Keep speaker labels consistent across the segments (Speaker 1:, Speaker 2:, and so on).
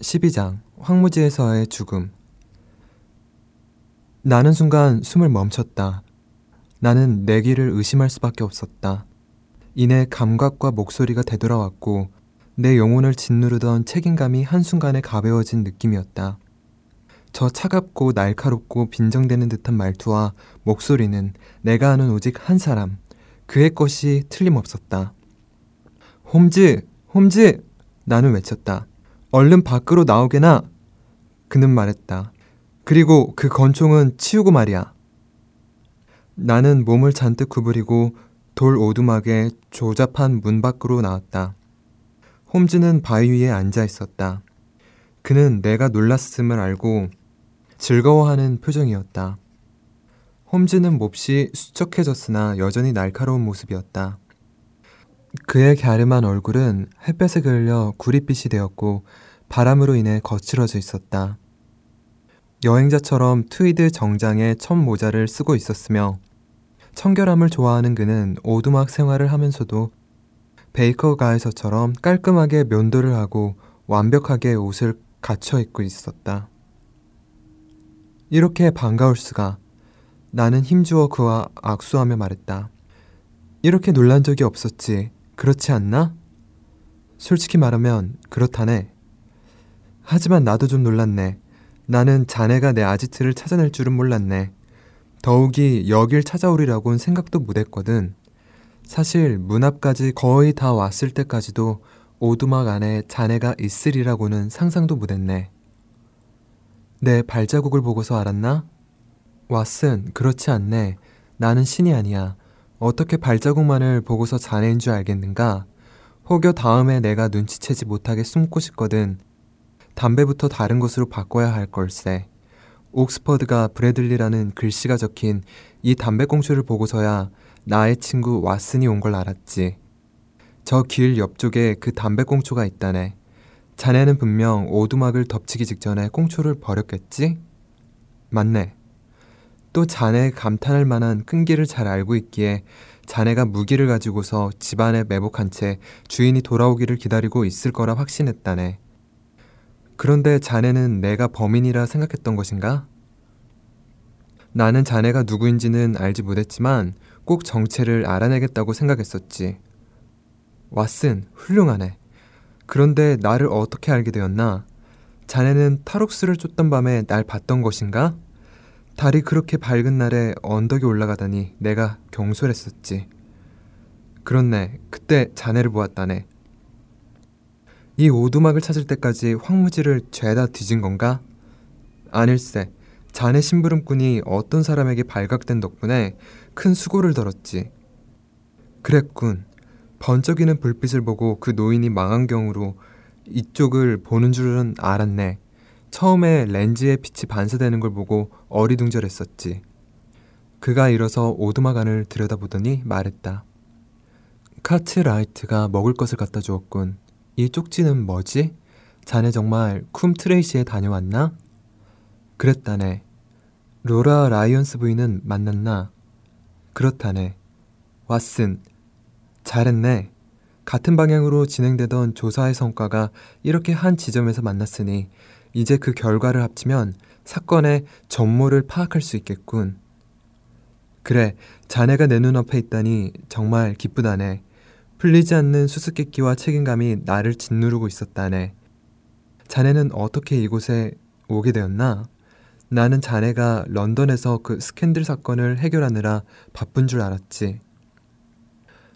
Speaker 1: 12장 황무지에서의 죽음 나는 순간 숨을 멈췄다. 나는 내 귀를 의심할 수밖에 없었다. 이내 감각과 목소리가 되돌아왔고 내 영혼을 짓누르던 책임감이 한순간에 가벼워진 느낌이었다. 저 차갑고 날카롭고 빈정대는 듯한 말투와 목소리는 내가 아는 오직 한 사람, 그의 것이 틀림없었다. 홈즈! 홈즈! 나는 외쳤다. 얼른 밖으로 나오게나! 그는 말했다. 그리고 그 건총은 치우고 말이야. 나는 몸을 잔뜩 구부리고 돌 오두막에 조잡한 문 밖으로 나왔다. 홈즈는 바위 위에 앉아 있었다. 그는 내가 놀랐음을 알고 즐거워하는 표정이었다. 홈즈는 몹시 수척해졌으나 여전히 날카로운 모습이었다. 그의 갸름한 얼굴은 햇볕에 그을려 구릿빛이 되었고 바람으로 인해 거칠어져 있었다. 여행자처럼 트위드 정장에 첫 모자를 쓰고 있었으며 청결함을 좋아하는 그는 오두막 생활을 하면서도 베이커 가에서처럼 깔끔하게 면도를 하고 완벽하게 옷을 갖춰 입고 있었다. 이렇게 반가울 수가. 나는 힘주어 그와 악수하며 말했다. 이렇게 놀란 적이 없었지. 그렇지 않나? 솔직히 말하면 그렇다네. 하지만 나도 좀 놀랐네. 나는 자네가 내 아지트를 찾아낼 줄은 몰랐네. 더욱이 여길 찾아오리라고는 생각도 못했거든. 사실 문 앞까지 거의 다 왔을 때까지도 오두막 안에 자네가 있으리라고는 상상도 못했네. 내 발자국을 보고서 알았나? 왓슨, 그렇지 않네. 나는 신이 아니야. 어떻게 발자국만을 보고서 자네인 줄 알겠는가? 혹여 다음에 내가 눈치채지 못하게 숨고 싶거든. 담배부터 다른 것으로 바꿔야 할 걸세. 옥스퍼드가 브래들리라는 글씨가 적힌 이 담배꽁초를 보고서야 나의 친구 왓슨이 온 걸 알았지. 저 길 옆쪽에 그 담배꽁초가 있다네. 자네는 분명 오두막을 덮치기 직전에 꽁초를 버렸겠지? 맞네. 또 자네 감탄할 만한 끈기를 잘 알고 있기에 자네가 무기를 가지고서 집안에 매복한 채 주인이 돌아오기를 기다리고 있을 거라 확신했다네. 그런데 자네는 내가 범인이라 생각했던 것인가? 나는 자네가 누구인지는 알지 못했지만 꼭 정체를 알아내겠다고 생각했었지. 왓슨, 훌륭하네. 그런데 나를 어떻게 알게 되었나? 자네는 탈옥수를 쫓던 밤에 날 봤던 것인가? 달이 그렇게 밝은 날에 언덕에 올라가다니 내가 경솔했었지. 그렇네. 그때 자네를 보았다네. 이 오두막을 찾을 때까지 황무지를 죄다 뒤진 건가? 아닐세. 자네 심부름꾼이 어떤 사람에게 발각된 덕분에 큰 수고를 덜었지. 그랬군. 번쩍이는 불빛을 보고 그 노인이 망원경으로 이쪽을 보는 줄은 알았네. 처음에 렌즈에 빛이 반사되는 걸 보고 어리둥절했었지. 그가 일어서 오두막 안을 들여다보더니 말했다. 카트라이트가 먹을 것을 갖다 주었군. 이 쪽지는 뭐지? 자네 정말 쿰 트레이시에 다녀왔나? 그랬다네. 로라 라이언스 부인은 만났나? 그렇다네. 왓슨. 잘했네. 같은 방향으로 진행되던 조사의 성과가 이렇게 한 지점에서 만났으니 이제 그 결과를 합치면 사건의 전모를 파악할 수 있겠군. 그래, 자네가 내 눈앞에 있다니 정말 기쁘다네. 풀리지 않는 수수께끼와 책임감이 나를 짓누르고 있었다네. 자네는 어떻게 이곳에 오게 되었나? 나는 자네가 런던에서 그 스캔들 사건을 해결하느라 바쁜 줄 알았지.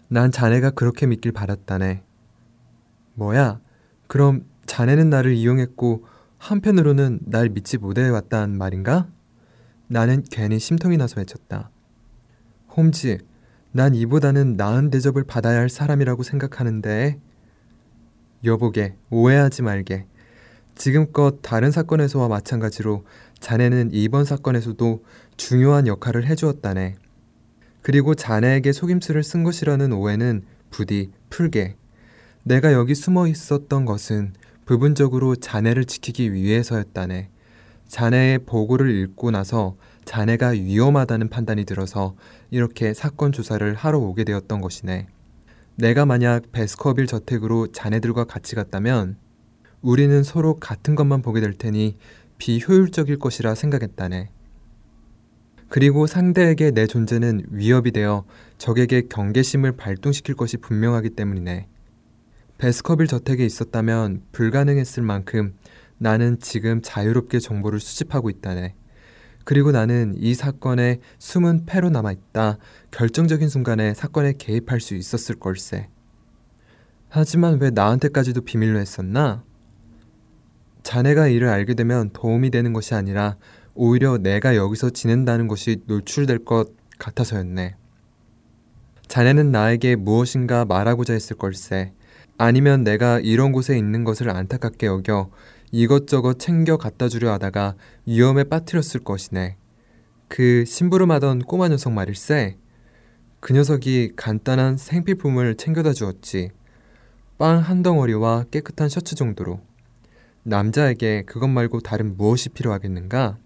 Speaker 1: 난 자네가 그렇게 믿길 바랐다네. 뭐야? 그럼 자네는 나를 이용했고 한편으로는 날 믿지 못해왔단 말인가? 나는 괜히 심통이 나서 외쳤다. 홈즈, 난 이보다는 나은 대접을 받아야 할 사람이라고 생각하는데 여보게 오해하지 말게 지금껏 다른 사건에서와 마찬가지로 자네는 이번 사건에서도 중요한 역할을 해주었다네. 그리고 자네에게 속임수를 쓴 것이라는 오해는 부디 풀게. 내가 여기 숨어 있었던 것은 부분적으로 자네를 지키기 위해서였다네. 자네의 보고를 읽고 나서 자네가 위험하다는 판단이 들어서 이렇게 사건 조사를 하러 오게 되었던 것이네. 내가 만약 베스커빌 저택으로 자네들과 같이 갔다면 우리는 서로 같은 것만 보게 될 테니 비효율적일 것이라 생각했다네. 그리고 상대에게 내 존재는 위협이 되어 적에게 경계심을 발동시킬 것이 분명하기 때문이네. 베스커빌 저택에 있었다면 불가능했을 만큼 나는 지금 자유롭게 정보를 수집하고 있다네. 그리고 나는 이 사건에 숨은 패로 남아있다. 결정적인 순간에 사건에 개입할 수 있었을 걸세. 하지만 왜 나한테까지도 비밀로 했었나? 자네가 이를 알게 되면 도움이 되는 것이 아니라 오히려 내가 여기서 지낸다는 것이 노출될 것 같아서였네. 자네는 나에게 무엇인가 말하고자 했을 걸세. 아니면 내가 이런 곳에 있는 것을 안타깝게 여겨 이것저것 챙겨 갖다 주려 하다가 위험에 빠뜨렸을 것이네. 그 심부름하던 꼬마 녀석 말일세. 그 녀석이 간단한 생필품을 챙겨다 주었지. 빵 한 덩어리와 깨끗한 셔츠 정도로. 남자에게 그것 말고 다른 무엇이 필요하겠는가?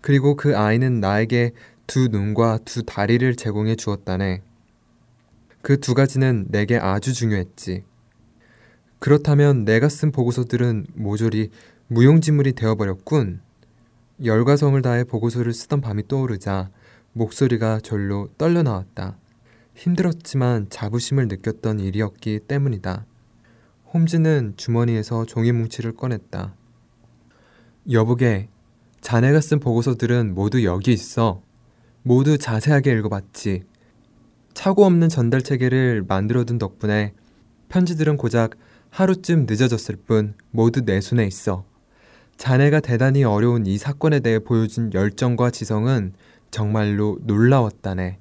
Speaker 1: 그리고 그 아이는 나에게 두 눈과 두 다리를 제공해 주었다네. 그 두 가지는 내게 아주 중요했지. 그렇다면 내가 쓴 보고서들은 모조리 무용지물이 되어버렸군. 열과 성을 다해 보고서를 쓰던 밤이 떠오르자 목소리가 절로 떨려 나왔다. 힘들었지만 자부심을 느꼈던 일이었기 때문이다. 홈즈는 주머니에서 종이 뭉치를 꺼냈다. 여보게, 자네가 쓴 보고서들은 모두 여기 있어. 모두 자세하게 읽어봤지. 차고 없는 전달 체계를 만들어둔 덕분에 편지들은 고작 하루쯤 늦어졌을 뿐 모두 내 손에 있어. 자네가 대단히 어려운 이 사건에 대해 보여준 열정과 지성은 정말로 놀라웠다네.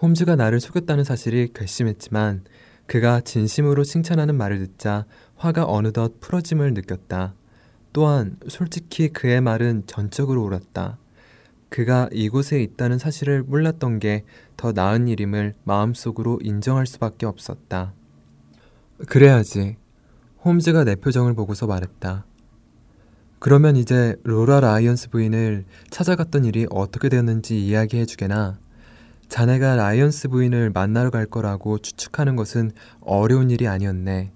Speaker 1: 홈즈가 나를 속였다는 사실이 괘씸했지만 그가 진심으로 칭찬하는 말을 듣자 화가 어느덧 풀어짐을 느꼈다. 또한 솔직히 그의 말은 전적으로 옳았다. 그가 이곳에 있다는 사실을 몰랐던 게 더 나은 일임을 마음속으로 인정할 수밖에 없었다. 그래야지. 홈즈가 내 표정을 보고서 말했다. 그러면 이제 로라 라이언스 부인을 찾아갔던 일이 어떻게 되었는지 이야기해 주게나. 자네가 라이언스 부인을 만나러 갈 거라고 추측하는 것은 어려운 일이 아니었네.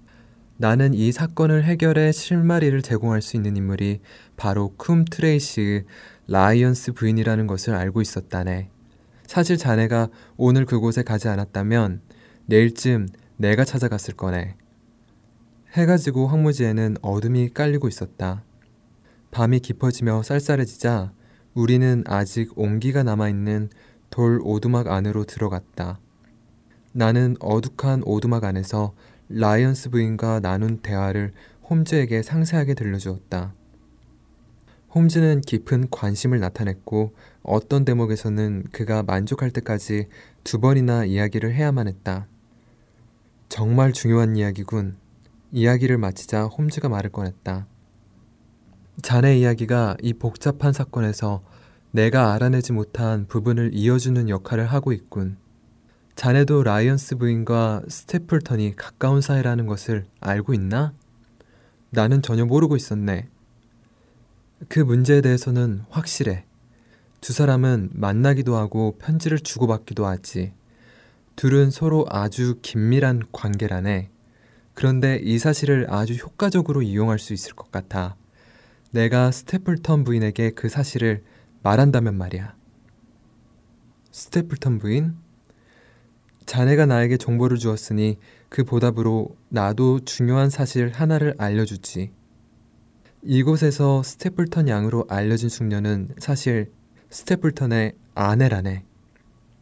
Speaker 1: 나는 이 사건을 해결할 실마리를 제공할 수 있는 인물이 바로 쿰 트레이시 라이언스 부인이라는 것을 알고 있었다네. 사실 자네가 오늘 그곳에 가지 않았다면 내일쯤 내가 찾아갔을 거네. 해가 지고 황무지에는 어둠이 깔리고 있었다. 밤이 깊어지며 쌀쌀해지자 우리는 아직 온기가 남아있는 돌 오두막 안으로 들어갔다. 나는 어둑한 오두막 안에서 라이언스 부인과 나눈 대화를 홈즈에게 상세하게 들려주었다. 홈즈는 깊은 관심을 나타냈고 어떤 대목에서는 그가 만족할 때까지 두 번이나 이야기를 해야만 했다. 정말 중요한 이야기군. 이야기를 마치자 홈즈가 말을 꺼냈다. 자네 이야기가 이 복잡한 사건에서 내가 알아내지 못한 부분을 이어주는 역할을 하고 있군. 자네도 라이언스 부인과 스테플턴이 가까운 사이라는 것을 알고 있나? 나는 전혀 모르고 있었네. 그 문제에 대해서는 확실해. 두 사람은 만나기도 하고 편지를 주고받기도 하지. 둘은 서로 아주 긴밀한 관계라네. 그런데 이 사실을 아주 효과적으로 이용할 수 있을 것 같아. 내가 스테플턴 부인에게 그 사실을 말한다면 말이야. 스테플턴 부인? 자네가 나에게 정보를 주었으니 그 보답으로 나도 중요한 사실 하나를 알려주지. 이곳에서 스테플턴 양으로 알려진 숙녀는 사실 스테플턴의 아내라네.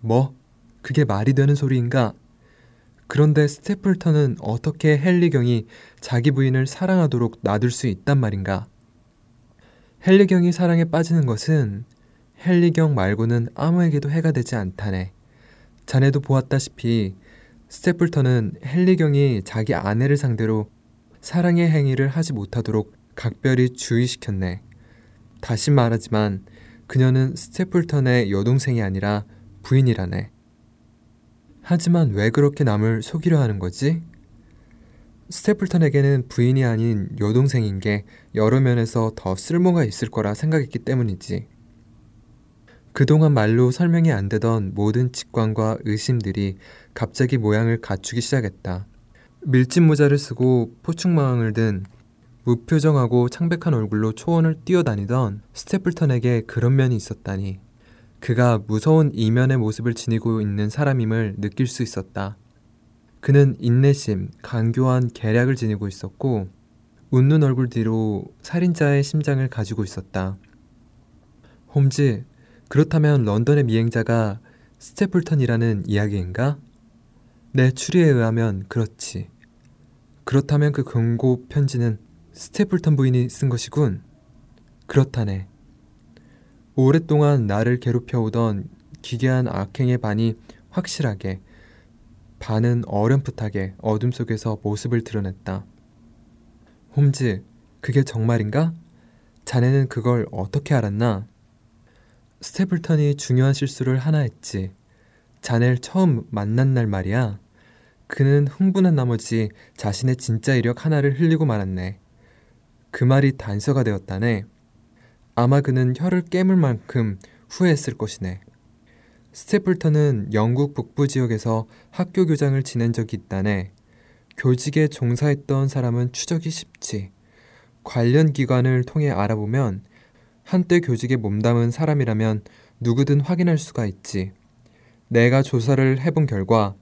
Speaker 1: 뭐? 그게 말이 되는 소리인가? 그런데 스테플턴은 어떻게 헨리경이 자기 부인을 사랑하도록 놔둘 수 있단 말인가? 헨리경이 사랑에 빠지는 것은 헨리경 말고는 아무에게도 해가 되지 않다네. 자네도 보았다시피 스테플턴은 헨리경이 자기 아내를 상대로 사랑의 행위를 하지 못하도록 각별히 주의시켰네. 다시 말하지만 그녀는 스테플턴의 여동생이 아니라 부인이라네. 하지만 왜 그렇게 남을 속이려 하는 거지? 스테플턴에게는 부인이 아닌 여동생인 게 여러 면에서 더 쓸모가 있을 거라 생각했기 때문이지. 그동안 말로 설명이 안 되던 모든 직관과 의심들이 갑자기 모양을 갖추기 시작했다. 밀짚 모자를 쓰고 포충망을 든 무표정하고 창백한 얼굴로 초원을 뛰어다니던 스테플턴에게 그런 면이 있었다니. 그가 무서운 이면의 모습을 지니고 있는 사람임을 느낄 수 있었다. 그는 인내심, 간교한 계략을 지니고 있었고 웃는 얼굴 뒤로 살인자의 심장을 가지고 있었다. 홈즈, 그렇다면 런던의 미행자가 스테플턴이라는 이야기인가? 내 추리에 의하면 그렇지. 그렇다면 그 경고 편지는 스테플턴 부인이 쓴 것이군. 그렇다네. 오랫동안 나를 괴롭혀오던 기괴한 악행의 반이 확실하게, 반은 어렴풋하게 어둠 속에서 모습을 드러냈다. 홈즈, 그게 정말인가? 자네는 그걸 어떻게 알았나? 스테플턴이 중요한 실수를 하나 했지. 자네를 처음 만난 날 말이야. 그는 흥분한 나머지 자신의 진짜 이력 하나를 흘리고 말았네. 그 말이 단서가 되었다네. 아마 그는 혀를 깨물 만큼 후회했을 것이네. 스테플턴은 영국 북부 지역에서 학교 교장을 지낸 적이 있다네. 교직에 종사했던 사람은 추적이 쉽지. 관련 기관을 통해 알아보면 한때 교직에 몸담은 사람이라면 누구든 확인할 수가 있지. 내가 조사를 해본 결과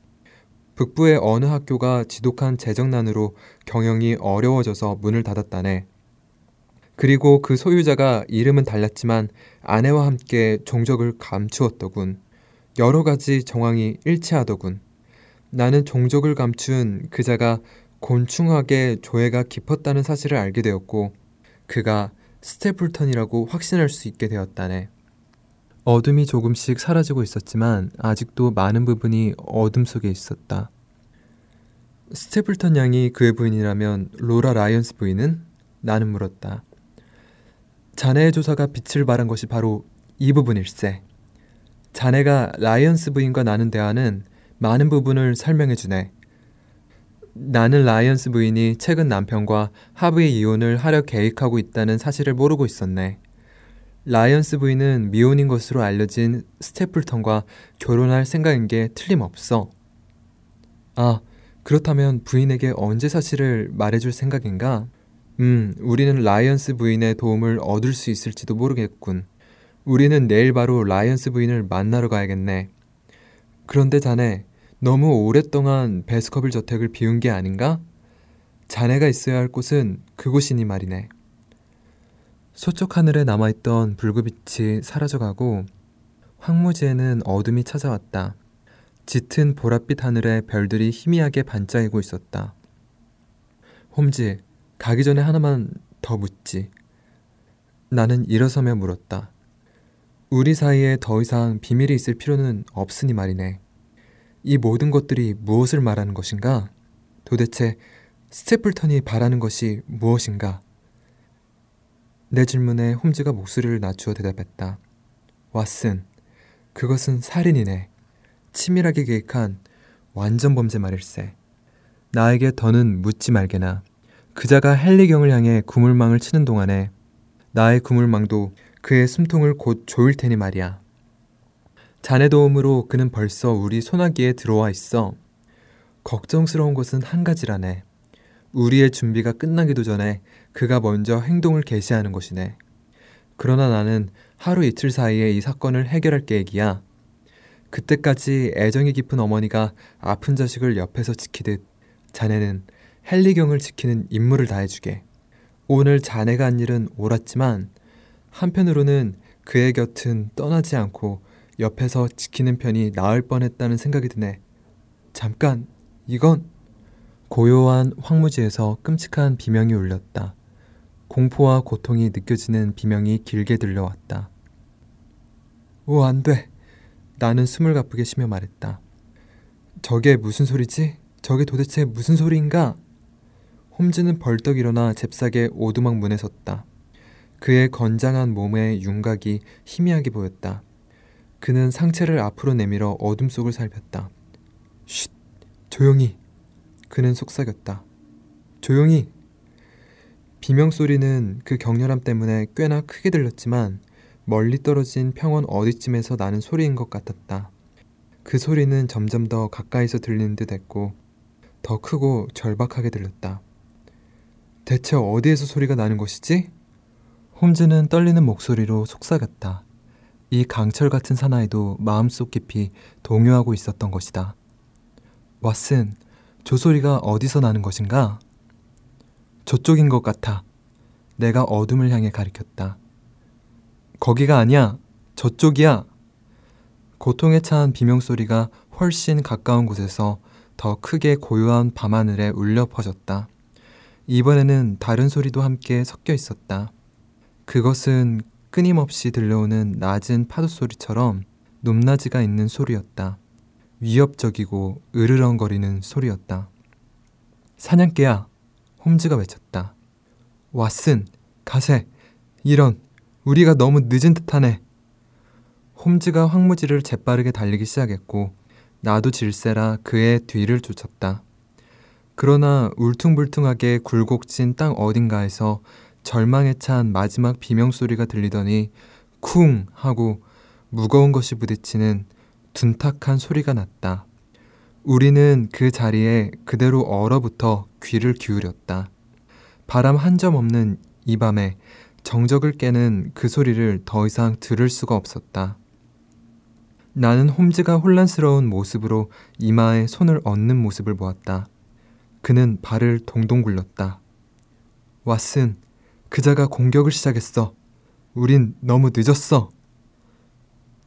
Speaker 1: 북부의 어느 학교가 지독한 재정난으로 경영이 어려워져서 문을 닫았다네. 그리고 그 소유자가 이름은 달랐지만 아내와 함께 종적을 감추었더군. 여러 가지 정황이 일치하더군. 나는 종적을 감춘 그자가 곤충학에 조예가 깊었다는 사실을 알게 되었고 그가 스테플턴이라고 확신할 수 있게 되었다네. 어둠이 조금씩 사라지고 있었지만 아직도 많은 부분이 어둠 속에 있었다. 스테플턴 양이 그의 부인이라면 로라 라이언스 부인은? 나는 물었다. 자네의 조사가 빛을 발한 것이 바로 이 부분일세. 자네가 라이언스 부인과 나눈 대화는 많은 부분을 설명해 주네. 나는 라이언스 부인이 최근 남편과 합의 이혼을 하려 계획하고 있다는 사실을 모르고 있었네. 라이언스 부인은 미혼인 것으로 알려진 스테플턴과 결혼할 생각인 게 틀림없어. 아, 그렇다면 부인에게 언제 사실을 말해줄 생각인가? 음, 우리는 라이언스 부인의 도움을 얻을 수 있을지도 모르겠군. 우리는 내일 바로 라이언스 부인을 만나러 가야겠네. 그런데 자네, 너무 오랫동안 베스커빌 저택을 비운 게 아닌가? 자네가 있어야 할 곳은 그곳이니 말이네. 서쪽 하늘에 남아있던 붉은빛이 사라져가고 황무지에는 어둠이 찾아왔다. 짙은 보랏빛 하늘에 별들이 희미하게 반짝이고 있었다. 홈즈, 가기 전에 하나만 더 묻지. 나는 일어서며 물었다. 우리 사이에 더 이상 비밀이 있을 필요는 없으니 말이네. 이 모든 것들이 무엇을 말하는 것인가? 도대체 스테플턴이 바라는 것이 무엇인가? 내 질문에 홈즈가 목소리를 낮추어 대답했다. 왓슨, 그것은 살인이네. 치밀하게 계획한 완전 범죄 말일세. 나에게 더는 묻지 말게나. 그자가 헨리경을 향해 구물망을 치는 동안에 나의 구물망도 그의 숨통을 곧 조일 테니 말이야. 자네 도움으로 그는 벌써 우리 소나기에 들어와 있어. 걱정스러운 것은 한 가지라네. 우리의 준비가 끝나기도 전에 그가 먼저 행동을 개시하는 것이네. 그러나 나는 하루 이틀 사이에 이 사건을 해결할 계획이야. 그때까지 애정이 깊은 어머니가 아픈 자식을 옆에서 지키듯 자네는 헨리경을 지키는 임무를 다해주게. 오늘 자네가 한 일은 옳았지만 한편으로는 그의 곁은 떠나지 않고 옆에서 지키는 편이 나을 뻔했다는 생각이 드네. 잠깐, 이건 고요한 황무지에서 끔찍한 비명이 울렸다. 공포와 고통이 느껴지는 비명이 길게 들려왔다. 오, 안 돼. 나는 숨을 가쁘게 쉬며 말했다. 저게 무슨 소리지? 저게 도대체 무슨 소리인가? 홈즈는 벌떡 일어나 잽싸게 오두막 문에 섰다. 그의 건장한 몸의 윤곽이 희미하게 보였다. 그는 상체를 앞으로 내밀어 어둠 속을 살폈다. 쉿! 조용히! 그는 속삭였다. 조용히! 비명 소리는 그 격렬함 때문에 꽤나 크게 들렸지만 멀리 떨어진 평원 어디쯤에서 나는 소리인 것 같았다. 그 소리는 점점 더 가까이서 들리는 듯 했고 더 크고 절박하게 들렸다. 대체 어디에서 소리가 나는 것이지? 홈즈는 떨리는 목소리로 속삭였다. 이 강철 같은 사나이도 마음속 깊이 동요하고 있었던 것이다. 왓슨, 저 소리가 어디서 나는 것인가? 저쪽인 것 같아. 내가 어둠을 향해 가리켰다. 거기가 아니야. 저쪽이야. 고통에 차한 비명소리가 훨씬 가까운 곳에서 더 크게 고요한 밤하늘에 울려 퍼졌다. 이번에는 다른 소리도 함께 섞여 있었다. 그것은 끊임없이 들려오는 낮은 파도 소리처럼 높낮이가 있는 소리였다. 위협적이고 으르렁거리는 소리였다. 사냥개야! 홈즈가 외쳤다. 왓슨, 가세, 이런, 우리가 너무 늦은 듯하네. 홈즈가 황무지를 재빠르게 달리기 시작했고 나도 질세라 그의 뒤를 쫓았다. 그러나 울퉁불퉁하게 굴곡진 땅 어딘가에서 절망에 찬 마지막 비명소리가 들리더니 쿵 하고 무거운 것이 부딪히는 둔탁한 소리가 났다. 우리는 그 자리에 그대로 얼어붙어 귀를 기울였다. 바람 한 점 없는 이 밤에 정적을 깨는 그 소리를 더 이상 들을 수가 없었다. 나는 홈즈가 혼란스러운 모습으로 이마에 손을 얹는 모습을 보았다. 그는 발을 동동 굴렸다. 왓슨, 그자가 공격을 시작했어. 우린 너무 늦었어.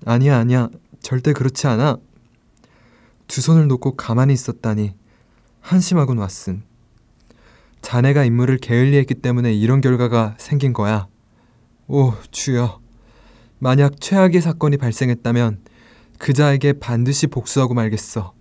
Speaker 1: 아니야, 아니야. 절대 그렇지 않아. 두 손을 놓고 가만히 있었다니. 한심하군, 왓슨. 자네가 임무를 게을리했기 때문에 이런 결과가 생긴 거야. 오, 주여. 만약 최악의 사건이 발생했다면 그자에게 반드시 복수하고 말겠어.